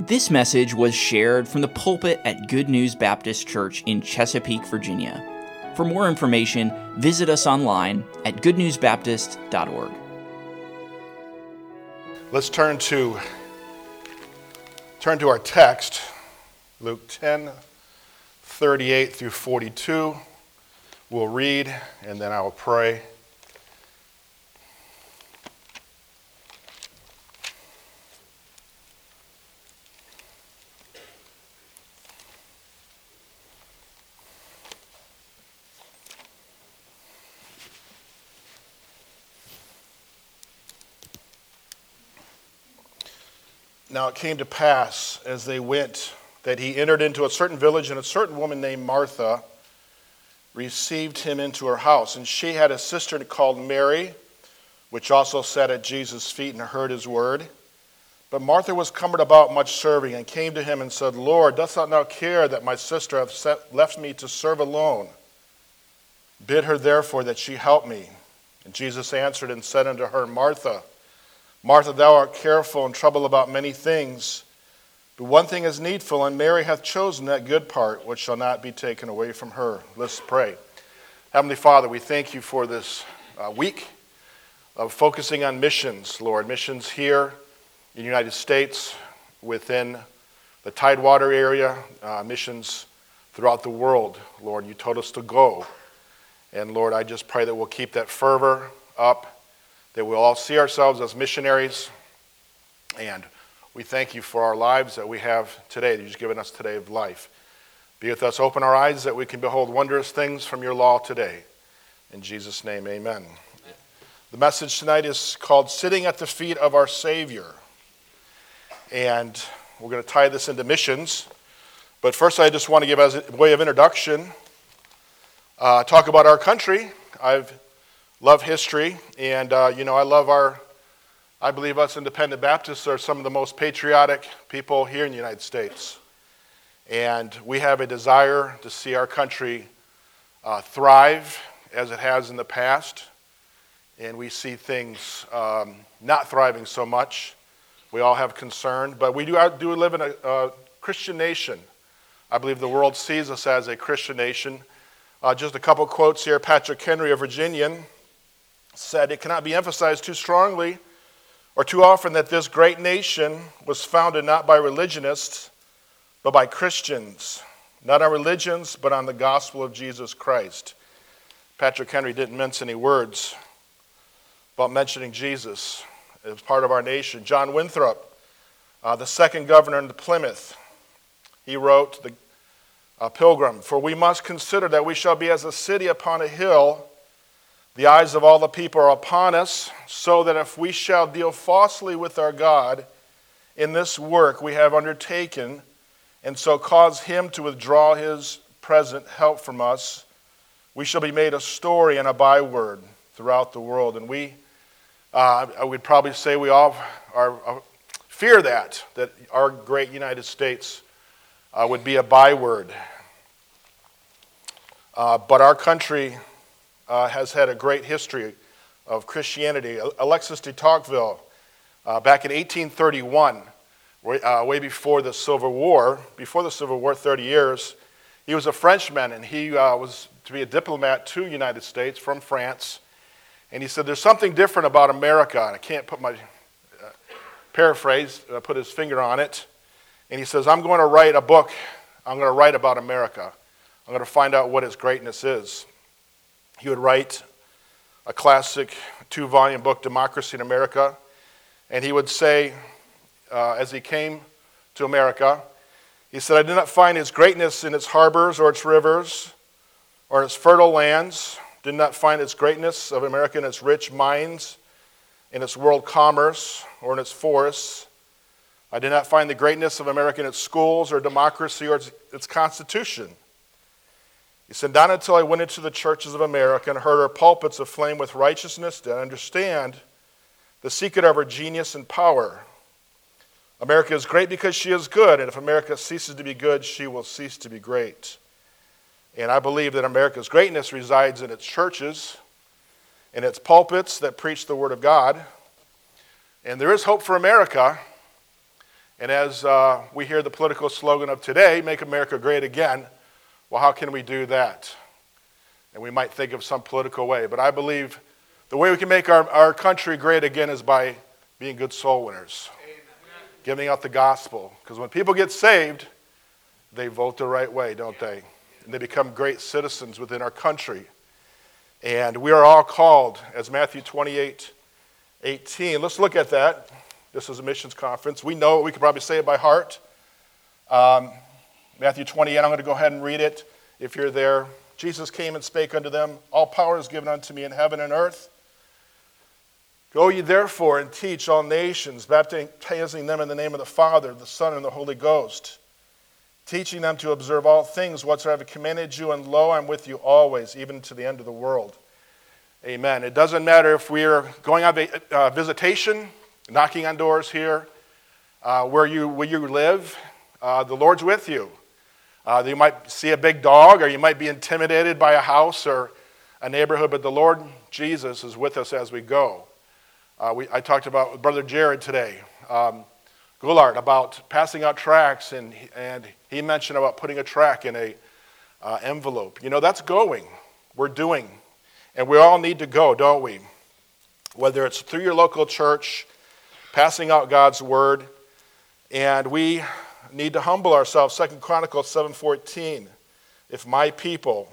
This message was shared from the pulpit at Good News Baptist Church in Chesapeake, Virginia. For more information, visit us online at goodnewsbaptist.org. Let's turn to turn to our text, Luke 10, 38 through 42. We'll read and then I will pray. Now it came to pass as they went that he entered into a certain village, and a certain woman named Martha received him into her house. And she had a sister called Mary, which also sat at Jesus' feet and heard his word. But Martha was cumbered about much serving, and came to him and said, Lord, dost thou not care that my sister hath left me to serve alone? Bid her therefore that she help me. And Jesus answered and said unto her, Martha, Martha, thou art careful and troubled about many things. But one thing is needful, and Mary hath chosen that good part which shall not be taken away from her. Let's pray. Heavenly Father, we thank you for this uh, week of focusing on missions, Lord. Missions here in the United States, within the Tidewater area, uh, missions throughout the world, Lord. You told us to go. And Lord, I just pray that we'll keep that fervor up that we'll all see ourselves as missionaries. And we thank you for our lives that we have today, that you've given us today of life. Be with us, open our eyes that we can behold wondrous things from your law today. In Jesus' name, amen. The message tonight is called Sitting at the Feet of Our Savior. And we're going to tie this into missions. But first, I just want to give, as a way of introduction, uh, talk about our country. I've love history, and uh, you know, I love our. I believe us independent Baptists are some of the most patriotic people here in the United States. And we have a desire to see our country uh, thrive as it has in the past. And we see things um, not thriving so much. We all have concern, but we do, uh, do live in a, a Christian nation. I believe the world sees us as a Christian nation. Uh, just a couple quotes here. Patrick Henry, a Virginian, said it cannot be emphasized too strongly or too often that this great nation was founded not by religionists, but by Christians, not on religions, but on the gospel of Jesus Christ. Patrick Henry didn't mince any words about mentioning Jesus as part of our nation. John Winthrop, uh, the second governor in Plymouth, he wrote, the uh, Pilgrim, For we must consider that we shall be as a city upon a hill the eyes of all the people are upon us, so that if we shall deal falsely with our God in this work we have undertaken, and so cause him to withdraw his present help from us, we shall be made a story and a byword throughout the world. And we, uh, I would probably say we all are, uh, fear that, that our great United States uh, would be a byword. Uh, but our country uh, has had a great history of Christianity. Alexis de Tocqueville, uh, back in 1831, way, uh, way, before the Civil War, before the Civil War, 30 years, he was a Frenchman and he uh, was to be a diplomat to the United States from France. And he said, There's something different about America. And I can't put my uh, paraphrase, uh, put his finger on it. And he says, I'm going to write a book. I'm going to write about America. I'm going to find out what its greatness is. He would write a classic two volume book, Democracy in America, and he would say, uh, as he came to America, he said, I did not find its greatness in its harbors or its rivers or its fertile lands, did not find its greatness of America in its rich mines, in its world commerce, or in its forests. I did not find the greatness of America in its schools or democracy or its, its constitution. He said, Not until I went into the churches of America and heard her pulpits aflame with righteousness did I understand the secret of her genius and power. America is great because she is good, and if America ceases to be good, she will cease to be great. And I believe that America's greatness resides in its churches, in its pulpits that preach the Word of God. And there is hope for America. And as uh, we hear the political slogan of today, Make America Great Again, well, how can we do that? And we might think of some political way, but I believe the way we can make our, our country great again is by being good soul winners, Amen. giving out the gospel. Because when people get saved, they vote the right way, don't they? And they become great citizens within our country. And we are all called, as Matthew 28 18. Let's look at that. This is a missions conference. We know it, we could probably say it by heart. Um, Matthew 28, I'm going to go ahead and read it if you're there. Jesus came and spake unto them, All power is given unto me in heaven and earth. Go ye therefore and teach all nations, baptizing them in the name of the Father, the Son, and the Holy Ghost, teaching them to observe all things whatsoever I commanded you, and lo, I'm with you always, even to the end of the world. Amen. It doesn't matter if we're going on uh, visitation, knocking on doors here, uh, where, you, where you live, uh, the Lord's with you. Uh, you might see a big dog, or you might be intimidated by a house or a neighborhood, but the Lord Jesus is with us as we go. Uh, we, I talked about with Brother Jared today, um, Goulart, about passing out tracts, and, and he mentioned about putting a track in a uh, envelope. You know, that's going. We're doing. And we all need to go, don't we? Whether it's through your local church, passing out God's word, and we need to humble ourselves. Second Chronicles 7:14. If my people,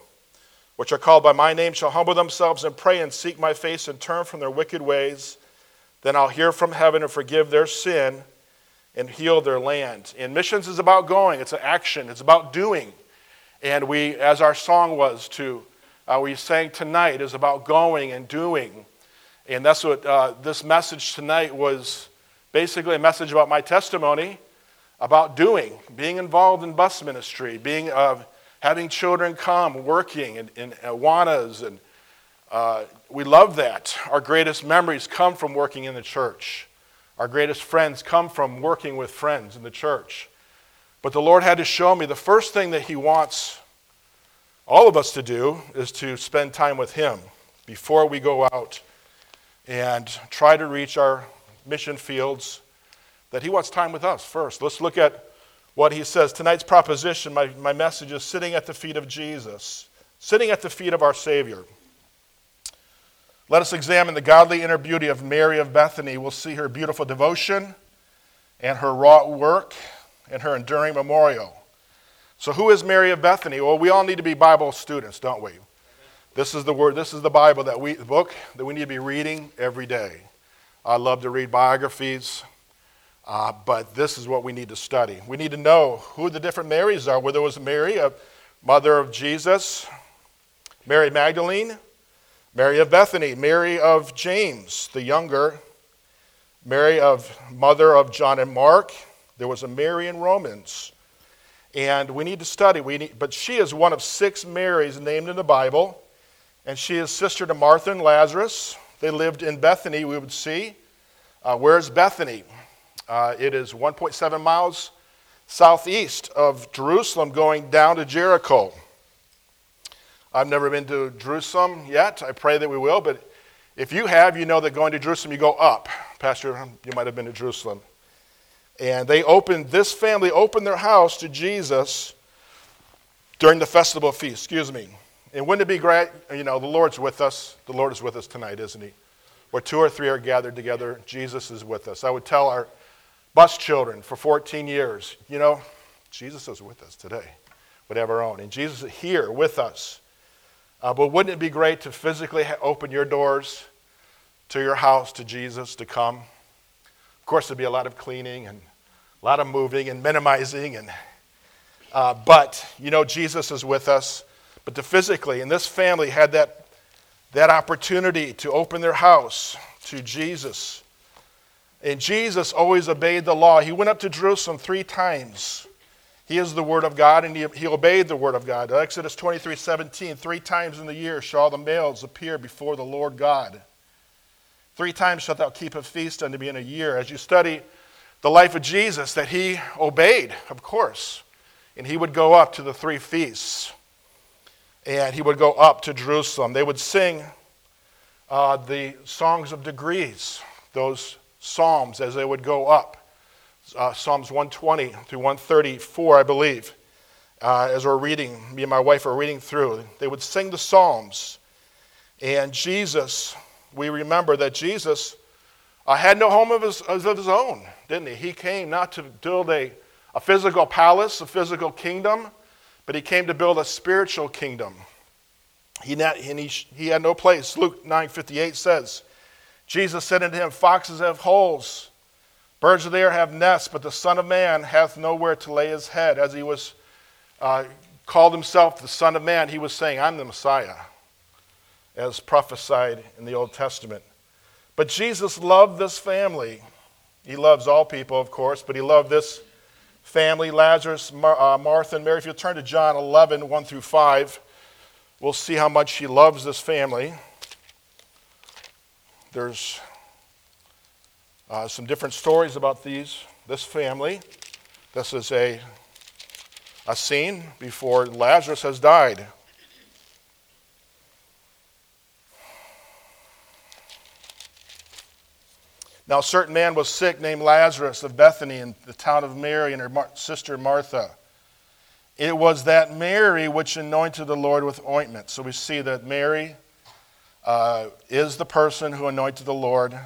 which are called by my name, shall humble themselves and pray and seek my face and turn from their wicked ways, then I'll hear from heaven and forgive their sin and heal their land. And missions is about going, it's an action, it's about doing. And we, as our song was to, uh, we sang tonight, is about going and doing. And that's what uh, this message tonight was basically a message about my testimony about doing, being involved in bus ministry, being uh, having children come, working in, in Awanas, and uh, we love that. Our greatest memories come from working in the church. Our greatest friends come from working with friends in the church. But the Lord had to show me the first thing that He wants all of us to do is to spend time with Him before we go out and try to reach our mission fields that he wants time with us first. Let's look at what he says. Tonight's proposition, my, my message is sitting at the feet of Jesus, sitting at the feet of our Savior. Let us examine the godly inner beauty of Mary of Bethany. We'll see her beautiful devotion and her wrought work and her enduring memorial. So, who is Mary of Bethany? Well, we all need to be Bible students, don't we? This is the word, this is the Bible that we, the book that we need to be reading every day. I love to read biographies. Uh, but this is what we need to study. We need to know who the different Marys are. Whether it was Mary, a mother of Jesus, Mary Magdalene, Mary of Bethany, Mary of James the younger, Mary of mother of John and Mark. There was a Mary in Romans. And we need to study. We need, but she is one of six Marys named in the Bible. And she is sister to Martha and Lazarus. They lived in Bethany, we would see. Uh, where's Bethany? Uh, it is 1.7 miles southeast of Jerusalem, going down to Jericho. I've never been to Jerusalem yet. I pray that we will, but if you have, you know that going to Jerusalem, you go up. Pastor, you might have been to Jerusalem. And they opened, this family opened their house to Jesus during the festival feast, excuse me. And wouldn't it be great? You know, the Lord's with us. The Lord is with us tonight, isn't He? Where two or three are gathered together, Jesus is with us. I would tell our bus children for 14 years. You know, Jesus is with us today. We have our own. And Jesus is here with us. Uh, but wouldn't it be great to physically ha- open your doors to your house to Jesus to come? Of course, there'd be a lot of cleaning and a lot of moving and minimizing. And, uh, but, you know, Jesus is with us. But to physically, and this family had that, that opportunity to open their house to Jesus and Jesus always obeyed the law. He went up to Jerusalem three times. He is the Word of God, and he, he obeyed the Word of God. Exodus 23 17, three times in the year shall the males appear before the Lord God. Three times shalt thou keep a feast unto me in a year. As you study the life of Jesus, that he obeyed, of course. And he would go up to the three feasts. And he would go up to Jerusalem. They would sing uh, the songs of degrees, those psalms as they would go up uh, Psalms 120 through 134, I believe, uh, as we're reading, me and my wife are reading through. They would sing the Psalms. And Jesus, we remember that Jesus uh, had no home of his, of his own, didn't he? He came not to build a, a physical palace, a physical kingdom, but he came to build a spiritual kingdom. He, not, and he, he had no place. Luke 9:58 says, Jesus said unto him, Foxes have holes, birds of the air have nests, but the Son of Man hath nowhere to lay his head. As he was uh, called himself the Son of Man, he was saying, I'm the Messiah, as prophesied in the Old Testament. But Jesus loved this family. He loves all people, of course, but he loved this family Lazarus, Mar- uh, Martha, and Mary. If you turn to John 11, 1 through 5, we'll see how much he loves this family. There's uh, some different stories about these, this family. This is a, a scene before Lazarus has died. Now, a certain man was sick named Lazarus of Bethany in the town of Mary and her Mar- sister Martha. It was that Mary which anointed the Lord with ointment. So we see that Mary uh, is the person who anointed the Lord,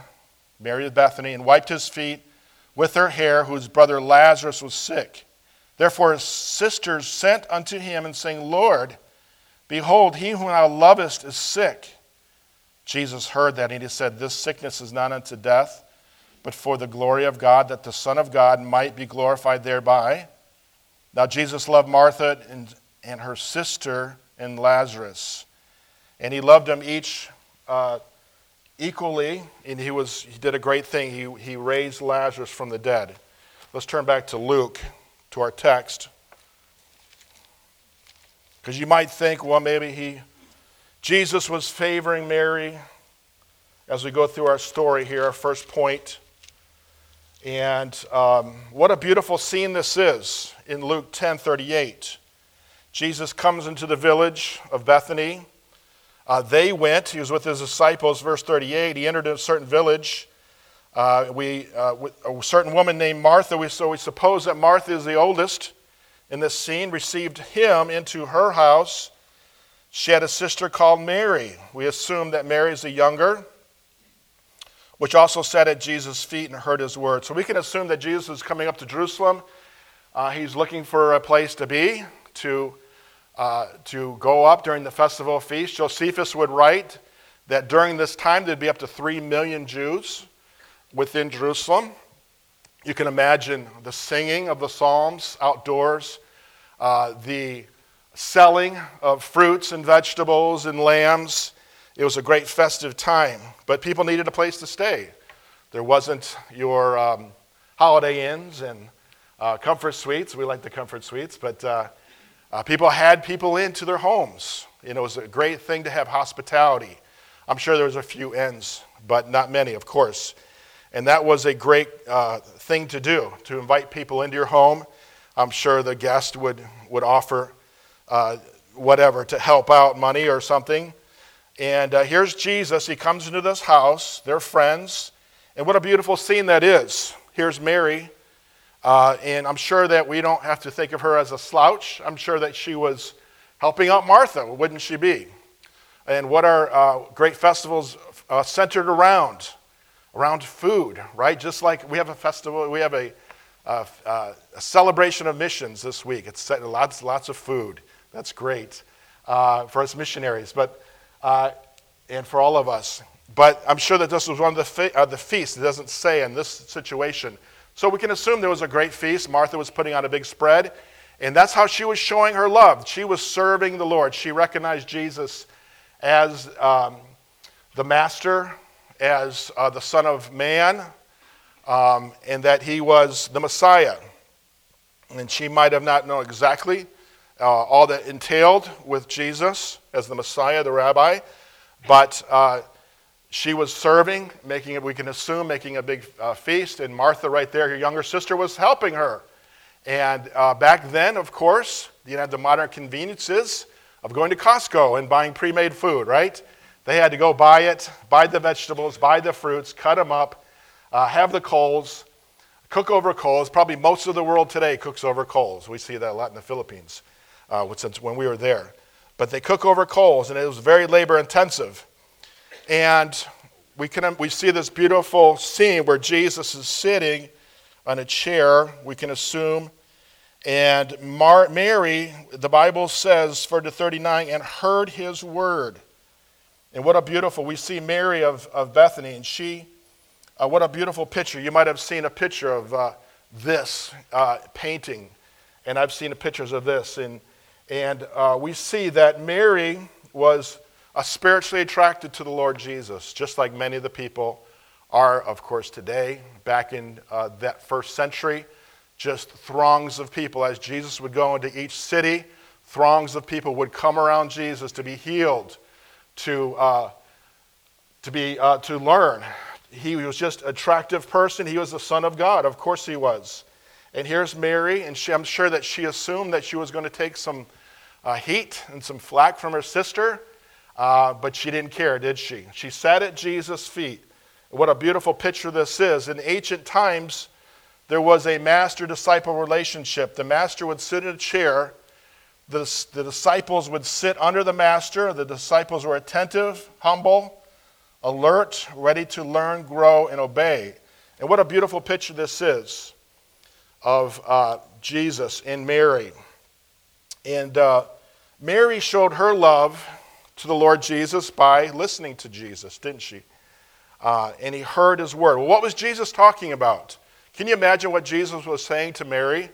Mary of Bethany, and wiped his feet with her hair, whose brother Lazarus was sick. Therefore his sisters sent unto him and saying, Lord, behold, he whom thou lovest is sick. Jesus heard that, and he said, This sickness is not unto death but for the glory of God, that the Son of God might be glorified thereby. Now, Jesus loved Martha and, and her sister and Lazarus, and he loved them each uh, equally, and he, was, he did a great thing. He, he raised Lazarus from the dead. Let's turn back to Luke, to our text. Because you might think, well, maybe he, Jesus was favoring Mary. As we go through our story here, our first point and um, what a beautiful scene this is in Luke 10 38. Jesus comes into the village of Bethany. Uh, they went, he was with his disciples, verse 38. He entered a certain village. Uh, we, uh, a certain woman named Martha, we, so we suppose that Martha is the oldest in this scene, received him into her house. She had a sister called Mary. We assume that Mary is the younger which also sat at Jesus' feet and heard his word. So we can assume that Jesus is coming up to Jerusalem. Uh, he's looking for a place to be, to, uh, to go up during the festival feast. Josephus would write that during this time there'd be up to three million Jews within Jerusalem. You can imagine the singing of the Psalms outdoors, uh, the selling of fruits and vegetables and lambs it was a great festive time, but people needed a place to stay. There wasn't your um, holiday inns and uh, comfort suites. We like the comfort suites, but uh, uh, people had people into their homes. You know, it was a great thing to have hospitality. I'm sure there was a few inns, but not many, of course. And that was a great uh, thing to do, to invite people into your home. I'm sure the guest would, would offer uh, whatever to help out, money or something. And uh, here's Jesus. He comes into this house. They're friends. And what a beautiful scene that is. Here's Mary. Uh, and I'm sure that we don't have to think of her as a slouch. I'm sure that she was helping out Martha, wouldn't she be? And what are uh, great festivals uh, centered around? Around food, right? Just like we have a festival, we have a, uh, uh, a celebration of missions this week. It's lots, lots of food. That's great for us missionaries. But uh, and for all of us. But I'm sure that this was one of the, fe- uh, the feasts. It doesn't say in this situation. So we can assume there was a great feast. Martha was putting on a big spread. And that's how she was showing her love. She was serving the Lord. She recognized Jesus as um, the Master, as uh, the Son of Man, um, and that he was the Messiah. And she might have not known exactly uh, all that entailed with Jesus as the Messiah, the rabbi. But uh, she was serving, making it, we can assume, making a big uh, feast. And Martha, right there, her younger sister, was helping her. And uh, back then, of course, you had the modern conveniences of going to Costco and buying pre made food, right? They had to go buy it, buy the vegetables, buy the fruits, cut them up, uh, have the coals, cook over coals. Probably most of the world today cooks over coals. We see that a lot in the Philippines uh, since when we were there. But they cook over coals, and it was very labor intensive. And we, can, we see this beautiful scene where Jesus is sitting on a chair, we can assume. And Mar- Mary, the Bible says, for the 39, and heard his word. And what a beautiful, we see Mary of, of Bethany, and she, uh, what a beautiful picture. You might have seen a picture of uh, this uh, painting, and I've seen pictures of this. And, and uh, we see that Mary was spiritually attracted to the Lord Jesus, just like many of the people are, of course, today. Back in uh, that first century, just throngs of people. As Jesus would go into each city, throngs of people would come around Jesus to be healed to, uh, to, be, uh, to learn. He was just an attractive person. He was the Son of God. Of course he was. And here's Mary, and she, I'm sure that she assumed that she was going to take some uh, heat and some flack from her sister, uh, but she didn't care, did she? She sat at Jesus' feet. What a beautiful picture this is. In ancient times, there was a master disciple relationship. The master would sit in a chair the, the disciples would sit under the master. The disciples were attentive, humble, alert, ready to learn, grow, and obey. And what a beautiful picture this is of uh, Jesus and Mary. And uh, Mary showed her love to the Lord Jesus by listening to Jesus, didn't she? Uh, and he heard his word. Well, what was Jesus talking about? Can you imagine what Jesus was saying to Mary?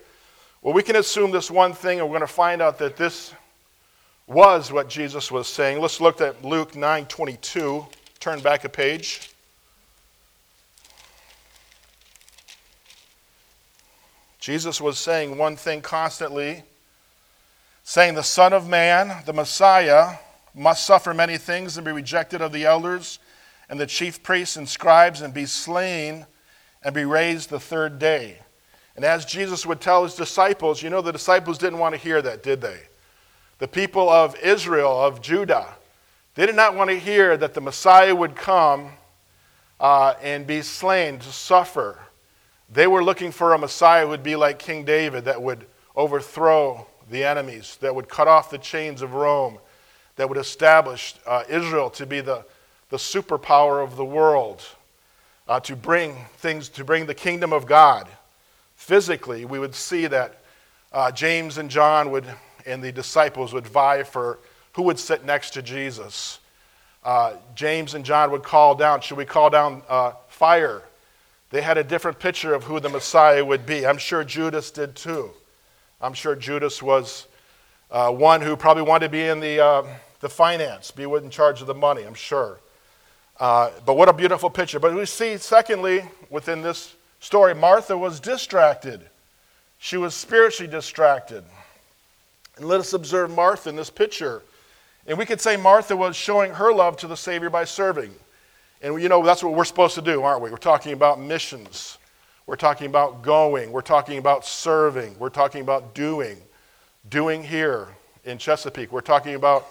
Well, we can assume this one thing, and we're going to find out that this was what Jesus was saying. Let's look at Luke 9 22. Turn back a page. Jesus was saying one thing constantly, saying, The Son of Man, the Messiah, must suffer many things and be rejected of the elders and the chief priests and scribes and be slain and be raised the third day. And as Jesus would tell his disciples, you know, the disciples didn't want to hear that, did they? The people of Israel, of Judah, they did not want to hear that the Messiah would come uh, and be slain to suffer. They were looking for a Messiah who would be like King David, that would overthrow the enemies, that would cut off the chains of Rome, that would establish uh, Israel to be the, the superpower of the world, uh, to bring things, to bring the kingdom of God physically, we would see that uh, James and John would, and the disciples would vie for who would sit next to Jesus. Uh, James and John would call down, should we call down uh, fire? They had a different picture of who the Messiah would be. I'm sure Judas did too. I'm sure Judas was uh, one who probably wanted to be in the, uh, the finance, be in charge of the money, I'm sure. Uh, but what a beautiful picture. But we see, secondly, within this story, Martha was distracted. She was spiritually distracted. And let us observe Martha in this picture. And we could say Martha was showing her love to the Savior by serving. And you know, that's what we're supposed to do, aren't we? We're talking about missions. We're talking about going. We're talking about serving. We're talking about doing. Doing here in Chesapeake. We're talking about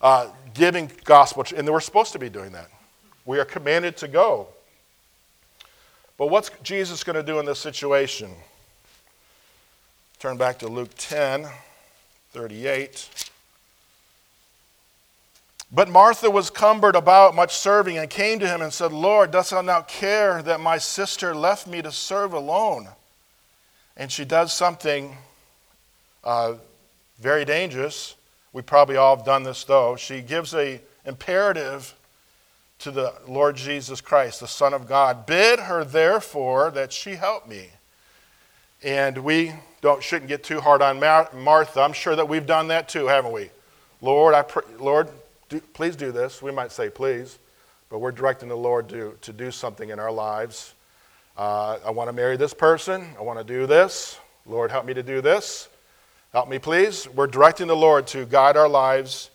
uh, giving gospel. And we're supposed to be doing that. We are commanded to go. But what's Jesus going to do in this situation? Turn back to Luke 10 38. But Martha was cumbered about much serving and came to him and said, Lord, dost thou not care that my sister left me to serve alone? And she does something uh, very dangerous. We probably all have done this, though. She gives a imperative to the Lord Jesus Christ, the Son of God. Bid her, therefore, that she help me. And we don't, shouldn't get too hard on Martha. I'm sure that we've done that too, haven't we? Lord, I pray, Lord, do, please do this. We might say please, but we're directing the Lord to, to do something in our lives. Uh, I want to marry this person. I want to do this. Lord, help me to do this. Help me, please. We're directing the Lord to guide our lives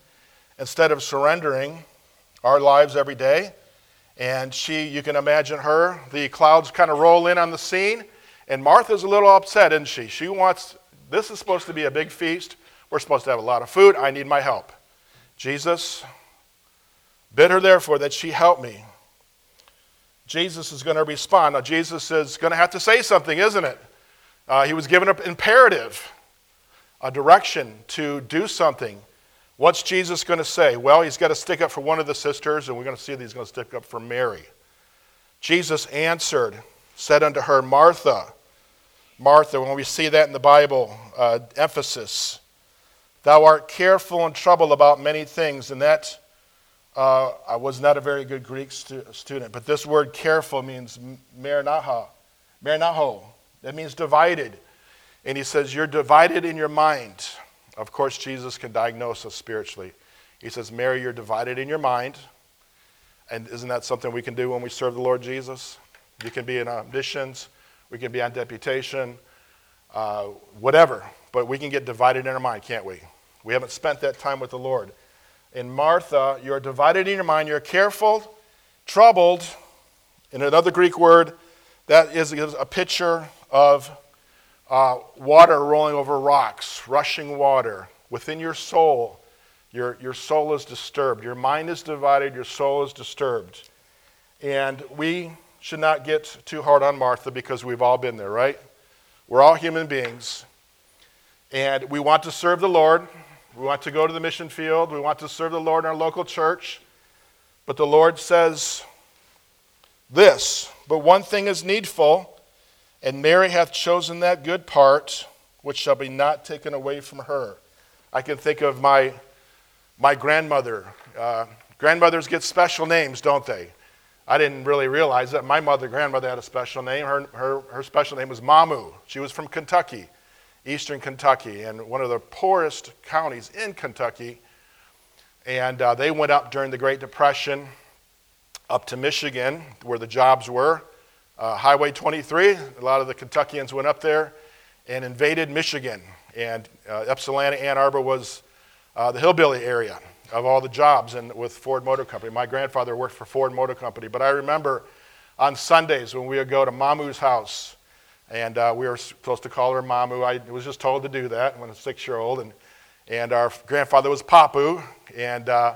instead of surrendering our lives every day. And she, you can imagine her, the clouds kind of roll in on the scene. And Martha's a little upset, isn't she? She wants, this is supposed to be a big feast. We're supposed to have a lot of food. I need my help. Jesus, bid her therefore that she help me. Jesus is going to respond. Now, Jesus is going to have to say something, isn't it? Uh, he was given an imperative, a direction to do something. What's Jesus going to say? Well, he's got to stick up for one of the sisters, and we're going to see that he's going to stick up for Mary. Jesus answered, said unto her, Martha, Martha, when we see that in the Bible, uh, emphasis, thou art careful and troubled about many things, and that uh, I was not a very good Greek stu- student, but this word careful means mernaha, mernaho. That means divided. And he says, You're divided in your mind. Of course, Jesus can diagnose us spiritually. He says, Mary, you're divided in your mind. And isn't that something we can do when we serve the Lord Jesus? You can be in missions, we can be on deputation, uh, whatever. But we can get divided in our mind, can't we? We haven't spent that time with the Lord. In Martha, you're divided in your mind, you're careful, troubled. In another Greek word, that is a picture of uh, water rolling over rocks, rushing water within your soul. Your, your soul is disturbed. Your mind is divided. Your soul is disturbed. And we should not get too hard on Martha because we've all been there, right? We're all human beings. And we want to serve the Lord. We want to go to the mission field. We want to serve the Lord in our local church. But the Lord says this But one thing is needful, and Mary hath chosen that good part, which shall be not taken away from her. I can think of my, my grandmother. Uh, grandmothers get special names, don't they? I didn't really realize that. My mother, grandmother, had a special name. Her, her, her special name was Mamu. She was from Kentucky eastern Kentucky, and one of the poorest counties in Kentucky. And uh, they went up during the Great Depression up to Michigan, where the jobs were. Uh, Highway 23, a lot of the Kentuckians went up there and invaded Michigan. And uh, Ypsilanti, Ann Arbor was uh, the hillbilly area of all the jobs and with Ford Motor Company. My grandfather worked for Ford Motor Company, but I remember on Sundays when we would go to Mamu's house and uh, we were supposed to call her Mamu. I was just told to do that when I was six year old. And, and our grandfather was Papu, and uh,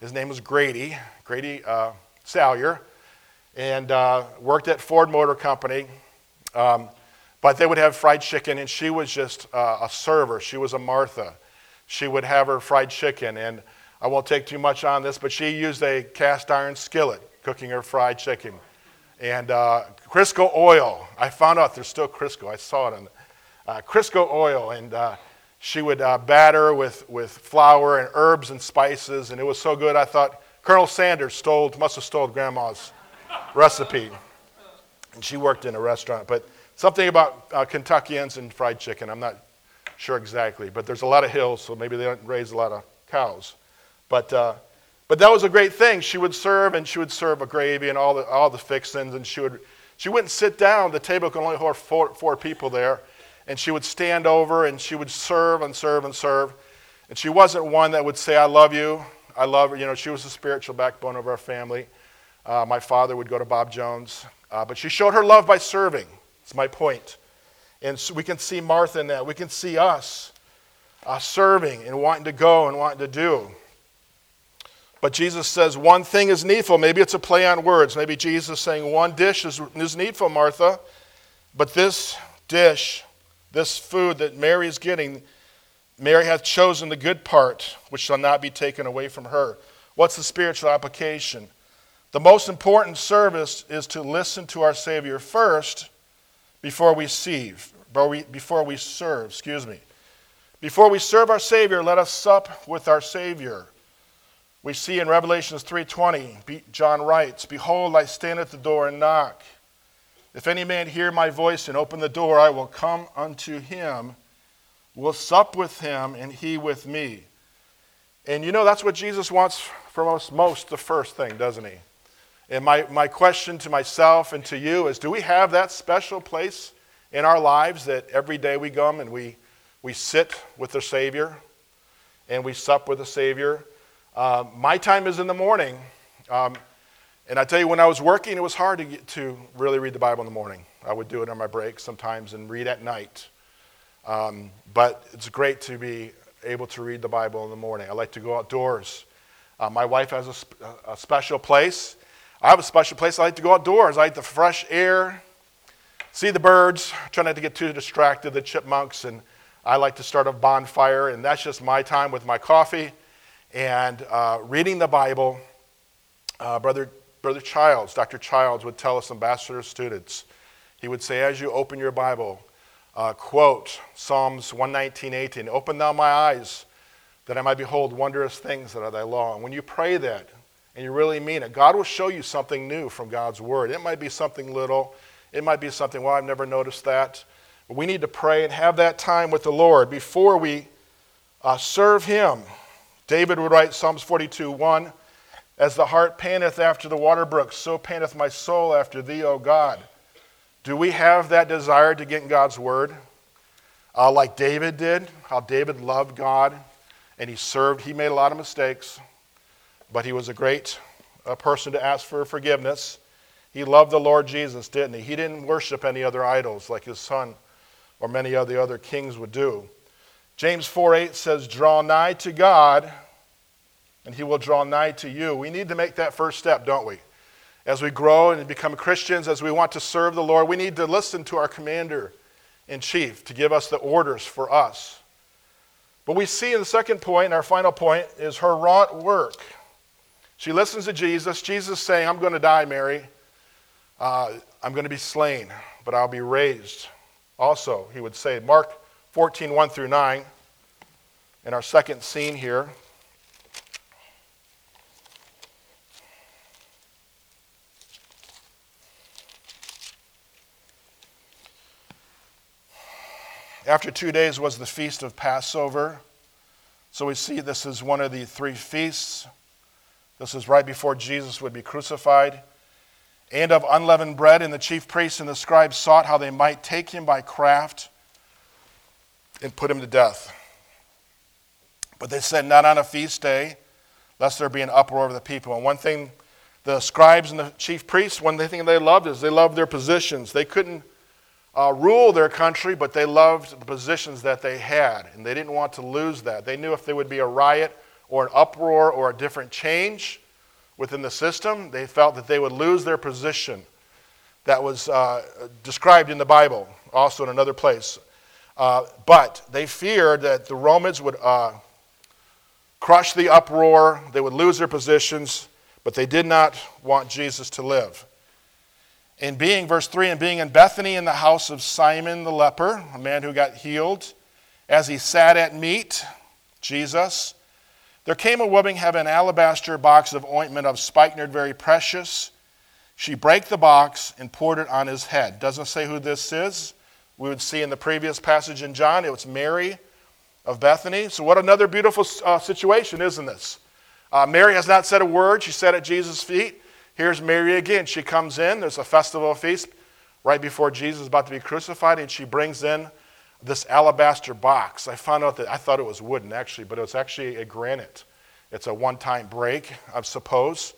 his name was Grady, Grady uh, Salyer, and uh, worked at Ford Motor Company. Um, but they would have fried chicken, and she was just uh, a server. She was a Martha. She would have her fried chicken, and I won't take too much on this, but she used a cast iron skillet cooking her fried chicken. And uh, Crisco oil. I found out there's still Crisco. I saw it on uh, Crisco oil. And uh, she would uh, batter with, with flour and herbs and spices. And it was so good, I thought Colonel Sanders stole, must have stole Grandma's recipe. And she worked in a restaurant. But something about uh, Kentuckians and fried chicken, I'm not sure exactly. But there's a lot of hills, so maybe they don't raise a lot of cows. But uh, but that was a great thing. She would serve, and she would serve a gravy and all the, all the fixings, and she would she wouldn't sit down. The table could only hold four, four people there, and she would stand over and she would serve and serve and serve. And she wasn't one that would say, "I love you, I love her." You know, she was the spiritual backbone of our family. Uh, my father would go to Bob Jones, uh, but she showed her love by serving. It's my point. And so we can see Martha in that. We can see us uh, serving and wanting to go and wanting to do. But Jesus says one thing is needful. Maybe it's a play on words. Maybe Jesus is saying one dish is, is needful, Martha. But this dish, this food that Mary is getting, Mary hath chosen the good part, which shall not be taken away from her. What's the spiritual application? The most important service is to listen to our Savior first before we receive, before we serve, excuse me. Before we serve our Savior, let us sup with our Savior. We see in Revelations 3:20, John writes, "Behold, I stand at the door and knock. If any man hear my voice and open the door, I will come unto him, will sup with him, and he with me." And you know that's what Jesus wants from us most, the first thing, doesn't he? And my, my question to myself and to you is do we have that special place in our lives that every day we come and we, we sit with the Savior and we sup with the Savior? Uh, my time is in the morning. Um, and I tell you, when I was working, it was hard to, get, to really read the Bible in the morning. I would do it on my break sometimes and read at night. Um, but it's great to be able to read the Bible in the morning. I like to go outdoors. Uh, my wife has a, a, special place. I have a special place. I like to go outdoors. I like the fresh air, see the birds, try not to get too distracted, the chipmunks, and I like to start a bonfire, and that's just my time with my coffee and uh, reading the Bible. Uh, Brother, Brother Childs, Dr. Childs would tell us, ambassador students, he would say, as you open your Bible, uh, quote Psalms 119, 18, Open thou my eyes that I might behold wondrous things that are thy law. And when you pray that and you really mean it, God will show you something new from God's word. It might be something little, it might be something, well, I've never noticed that. But we need to pray and have that time with the Lord before we uh, serve Him. David would write Psalms 42 1 As the hart panteth after the water brooks, so panteth my soul after thee, O God. Do we have that desire to get in God's Word? Uh, like David did, how David loved God and he served. He made a lot of mistakes, but he was a great uh, person to ask for forgiveness. He loved the Lord Jesus, didn't he? He didn't worship any other idols like his son or many of the other kings would do. James 4 8 says, Draw nigh to God, and he will draw nigh to you. We need to make that first step, don't we? as we grow and become Christians, as we want to serve the Lord, we need to listen to our commander in chief to give us the orders for us. But we see in the second point, our final point, is her wrought work. She listens to Jesus. Jesus saying, I'm going to die, Mary. Uh, I'm going to be slain, but I'll be raised. Also, he would say, Mark 14, 1 through 9, in our second scene here. After two days was the feast of Passover. So we see this is one of the three feasts. This is right before Jesus would be crucified. And of unleavened bread, and the chief priests and the scribes sought how they might take him by craft and put him to death. But they said, Not on a feast day, lest there be an uproar of the people. And one thing the scribes and the chief priests, one thing they loved is they loved their positions. They couldn't uh, rule their country, but they loved the positions that they had, and they didn't want to lose that. They knew if there would be a riot or an uproar or a different change within the system, they felt that they would lose their position. That was uh, described in the Bible, also in another place. Uh, but they feared that the Romans would uh, crush the uproar, they would lose their positions, but they did not want Jesus to live. In being, verse 3, and being in Bethany in the house of Simon the leper, a man who got healed, as he sat at meat, Jesus, there came a woman having an alabaster box of ointment of spikenard very precious. She brake the box and poured it on his head. Doesn't say who this is. We would see in the previous passage in John, it was Mary of Bethany. So, what another beautiful uh, situation, isn't this? Uh, Mary has not said a word. She sat at Jesus' feet. Here's Mary again. She comes in, there's a festival feast right before Jesus is about to be crucified, and she brings in this alabaster box. I found out that I thought it was wooden actually, but it was actually a granite. It's a one time break, I suppose.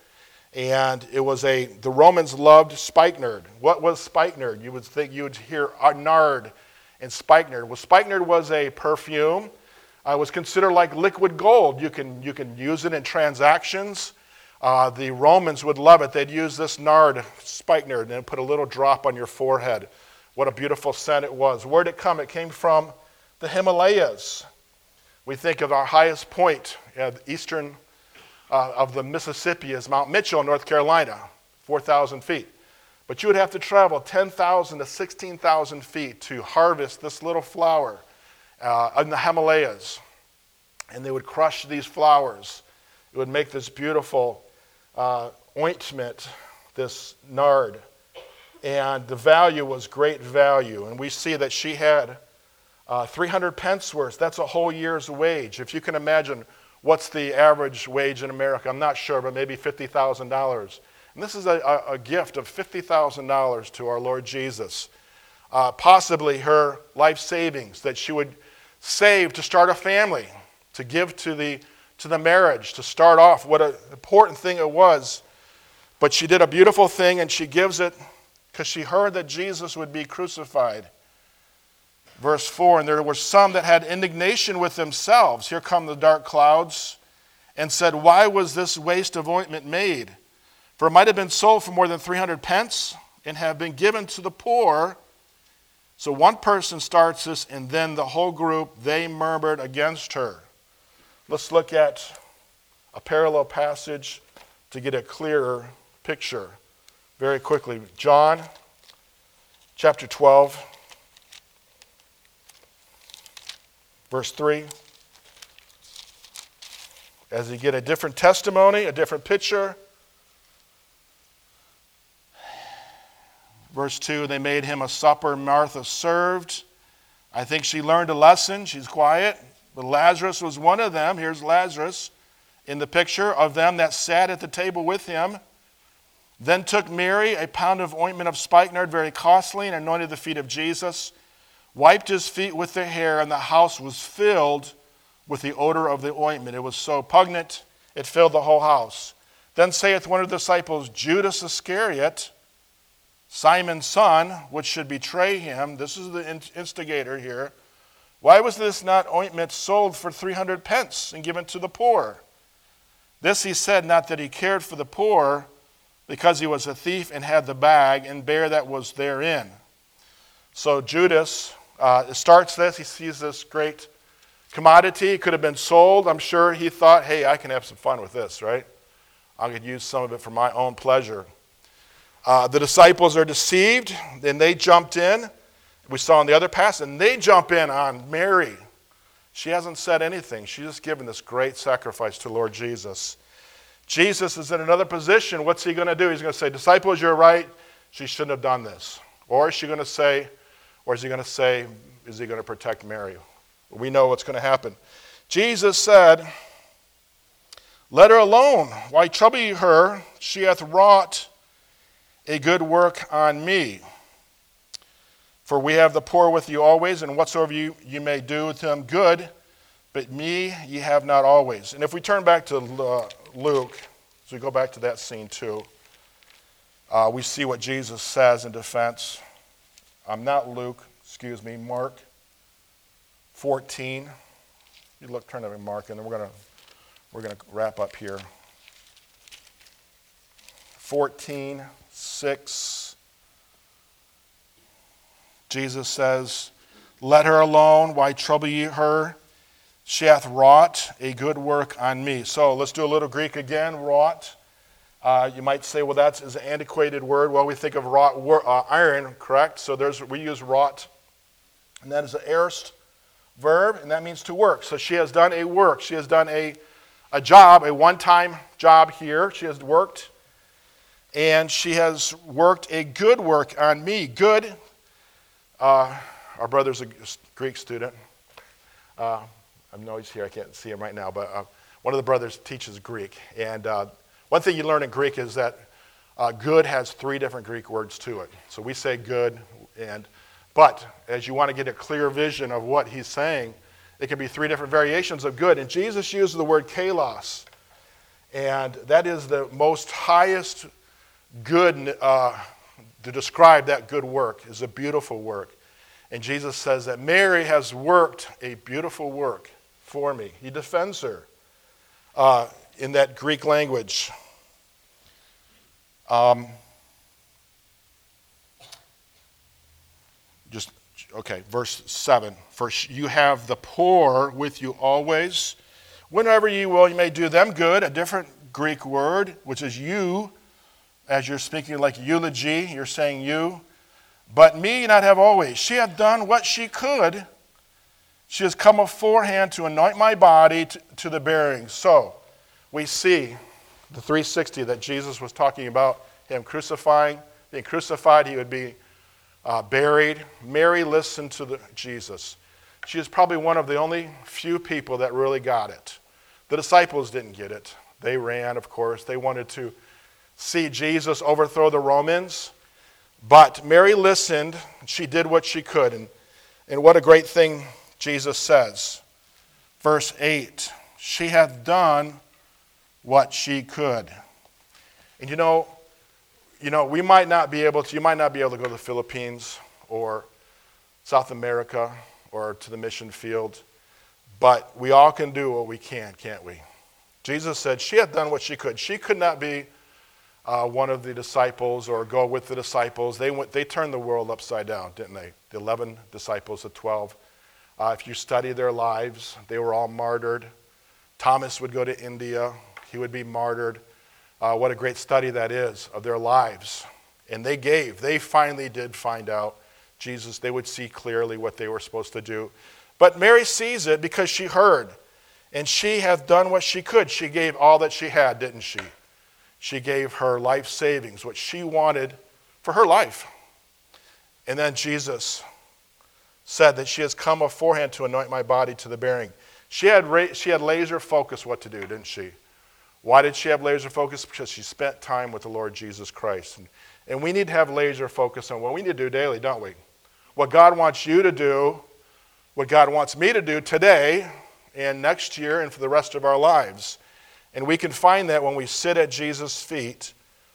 And it was a, the Romans loved spikenard. What was spikenard? You would think you would hear nard and spikenard. Well, spikenard was a perfume. Uh, it was considered like liquid gold. You can, you can use it in transactions. Uh, the Romans would love it. They'd use this nard, spikenard, and put a little drop on your forehead. What a beautiful scent it was. Where did it come? It came from the Himalayas. We think of our highest point at eastern uh, of the Mississippi is Mount Mitchell, North Carolina, 4,000 feet. But you would have to travel 10,000 to 16,000 feet to harvest this little flower uh, in the Himalayas. And they would crush these flowers. It would make this beautiful uh, ointment, this nard. And the value was great value. And we see that she had uh, 300 pence worth. That's a whole year's wage. If you can imagine what's the average wage in America, I'm not sure, but maybe $50,000. And this is a, a, gift of $50,000 to our Lord Jesus. Uh, possibly her life savings that she would save to start a family, to give to the to the marriage to start off. What an important thing it was. But she did a beautiful thing and she gives it because she heard that Jesus would be crucified. Verse 4 And there were some that had indignation with themselves. Here come the dark clouds, and said, Why was this waste of ointment made? For it might have been sold for more than 300 pence and have been given to the poor. So one person starts this, and then the whole group, they murmured against her. Let's look at a parallel passage to get a clearer picture very quickly. John chapter 12, verse 3. As you get a different testimony, a different picture, Verse 2 They made him a supper. Martha served. I think she learned a lesson. She's quiet. But Lazarus was one of them. Here's Lazarus in the picture of them that sat at the table with him. Then took Mary a pound of ointment of spikenard, very costly, and anointed the feet of Jesus, wiped his feet with their hair, and the house was filled with the odor of the ointment. It was so pungent, it filled the whole house. Then saith one of the disciples, Judas Iscariot, Simon's son, which should betray him, this is the instigator here. Why was this not ointment sold for 300 pence and given to the poor? This he said, not that he cared for the poor, because he was a thief and had the bag and bear that was therein. So Judas uh, starts this. He sees this great commodity. It could have been sold. I'm sure he thought, hey, I can have some fun with this, right? I could use some of it for my own pleasure. Uh, the disciples are deceived, and they jumped in. We saw in the other passage, and they jump in on Mary. She hasn't said anything. She's just given this great sacrifice to Lord Jesus. Jesus is in another position. What's he going to do? He's going to say, Disciples, you're right. She shouldn't have done this. Or is she going to say, or is he going to say, is he going to protect Mary? We know what's going to happen. Jesus said, Let her alone. Why trouble you her? She hath wrought a good work on me. For we have the poor with you always, and whatsoever you, you may do with them good, but me ye have not always. And if we turn back to uh, Luke, as we go back to that scene too, uh, we see what Jesus says in defense. I'm not Luke, excuse me, Mark 14. You look, turn to Mark, and then we're going to we're going to wrap up here. 14. 6. Jesus says, Let her alone. Why trouble ye her? She hath wrought a good work on me. So let's do a little Greek again. Wrought. Uh, you might say, well, that's an antiquated word. Well, we think of wrought uh, iron, correct? So there's, we use wrought. And that is an aorist verb, and that means to work. So she has done a work. She has done a, a job, a one time job here. She has worked and she has worked a good work on me. Good. Uh, our brother's a Greek student. I know he's here. I can't see him right now, but uh, one of the brothers teaches Greek. And uh, one thing you learn in Greek is that uh, good has three different Greek words to it. So we say good, and but as you want to get a clear vision of what he's saying, it can be three different variations of good. And Jesus uses the word kalos, and that is the most highest good, uh, to describe that good work is a beautiful work. And Jesus says that Mary has worked a beautiful work for me. He defends her uh, in that Greek language. Um, just, okay, verse 7. For you have the poor with you always. Whenever you will, you may do them good. A different Greek word, which is you, as you're speaking like eulogy, you're saying you. But me not have always. She hath done what she could. She has come aforehand to anoint my body to, to the burying. So we see the 360 that Jesus was talking about, him crucifying, being crucified, he would be uh, buried. Mary listened to the, Jesus. She is probably one of the only few people that really got it. The disciples didn't get it. They ran, of course. They wanted to see Jesus overthrow the Romans. But Mary listened. She did what she could. And, and what a great thing Jesus says. Verse 8 She hath done what she could. And you know, you know, we might not be able to, you might not be able to go to the Philippines or South America or to the mission field, but we all can do what we can, can't we? Jesus said she had done what she could. She could not be uh, one of the disciples or go with the disciples. They, went, they turned the world upside down, didn't they? The 11 disciples, the 12. Uh, if you study their lives, they were all martyred. Thomas would go to India, he would be martyred. Uh, what a great study that is of their lives. And they gave. They finally did find out Jesus. They would see clearly what they were supposed to do. But Mary sees it because she heard. And she hath done what she could. She gave all that she had, didn't she? She gave her life savings, what she wanted for her life. And then Jesus said that she has come beforehand to anoint my body to the bearing. She had, ra- she had laser focus what to do, didn't she? Why did she have laser focus? Because she spent time with the Lord Jesus Christ. And, and we need to have laser focus on what we need to do daily, don't we? What God wants you to do, what God wants me to do today and next year and for the rest of our lives. And we can find that when we sit at Jesus' feet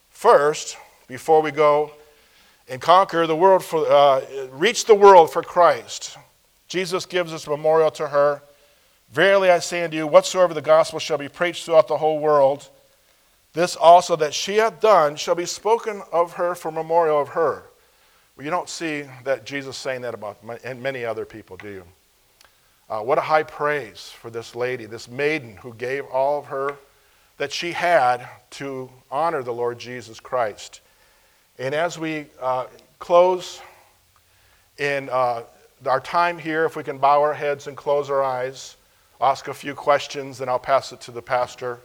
first, before we go and conquer the world, for, uh, reach the world for Christ. Jesus gives us a memorial to her. Verily I say unto you, whatsoever the gospel shall be preached throughout the whole world, this also that she hath done shall be spoken of her for memorial of her. Well, you don't see that Jesus saying that about and many other people, do you? Uh, what a high praise for this lady, this maiden who gave all of her that she had to honor the Lord Jesus Christ. And as we uh, close in uh, our time here, if we can bow our heads and close our eyes, ask a few questions, and I'll pass it to the pastor.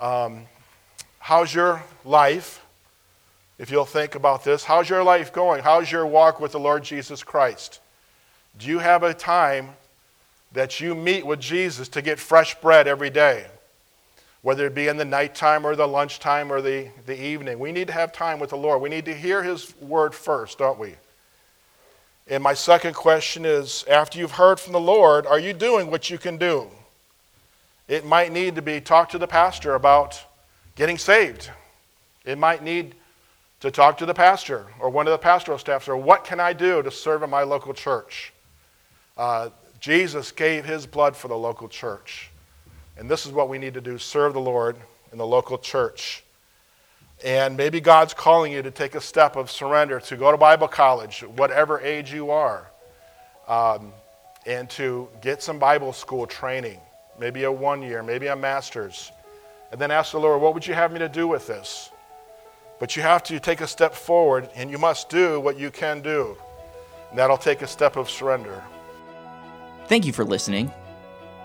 Um, how's your life? If you'll think about this, how's your life going? How's your walk with the Lord Jesus Christ? Do you have a time that you meet with Jesus to get fresh bread every day, whether it be in the nighttime or the lunchtime or the, the evening. We need to have time with the Lord. We need to hear His word first, don't we? And my second question is after you've heard from the Lord, are you doing what you can do? It might need to be talk to the pastor about getting saved. It might need to talk to the pastor or one of the pastoral staffs or what can I do to serve in my local church? Uh, Jesus gave his blood for the local church. And this is what we need to do serve the Lord in the local church. And maybe God's calling you to take a step of surrender, to go to Bible college, whatever age you are, um, and to get some Bible school training, maybe a one year, maybe a master's. And then ask the Lord, what would you have me to do with this? But you have to take a step forward, and you must do what you can do. And that'll take a step of surrender. Thank you for listening.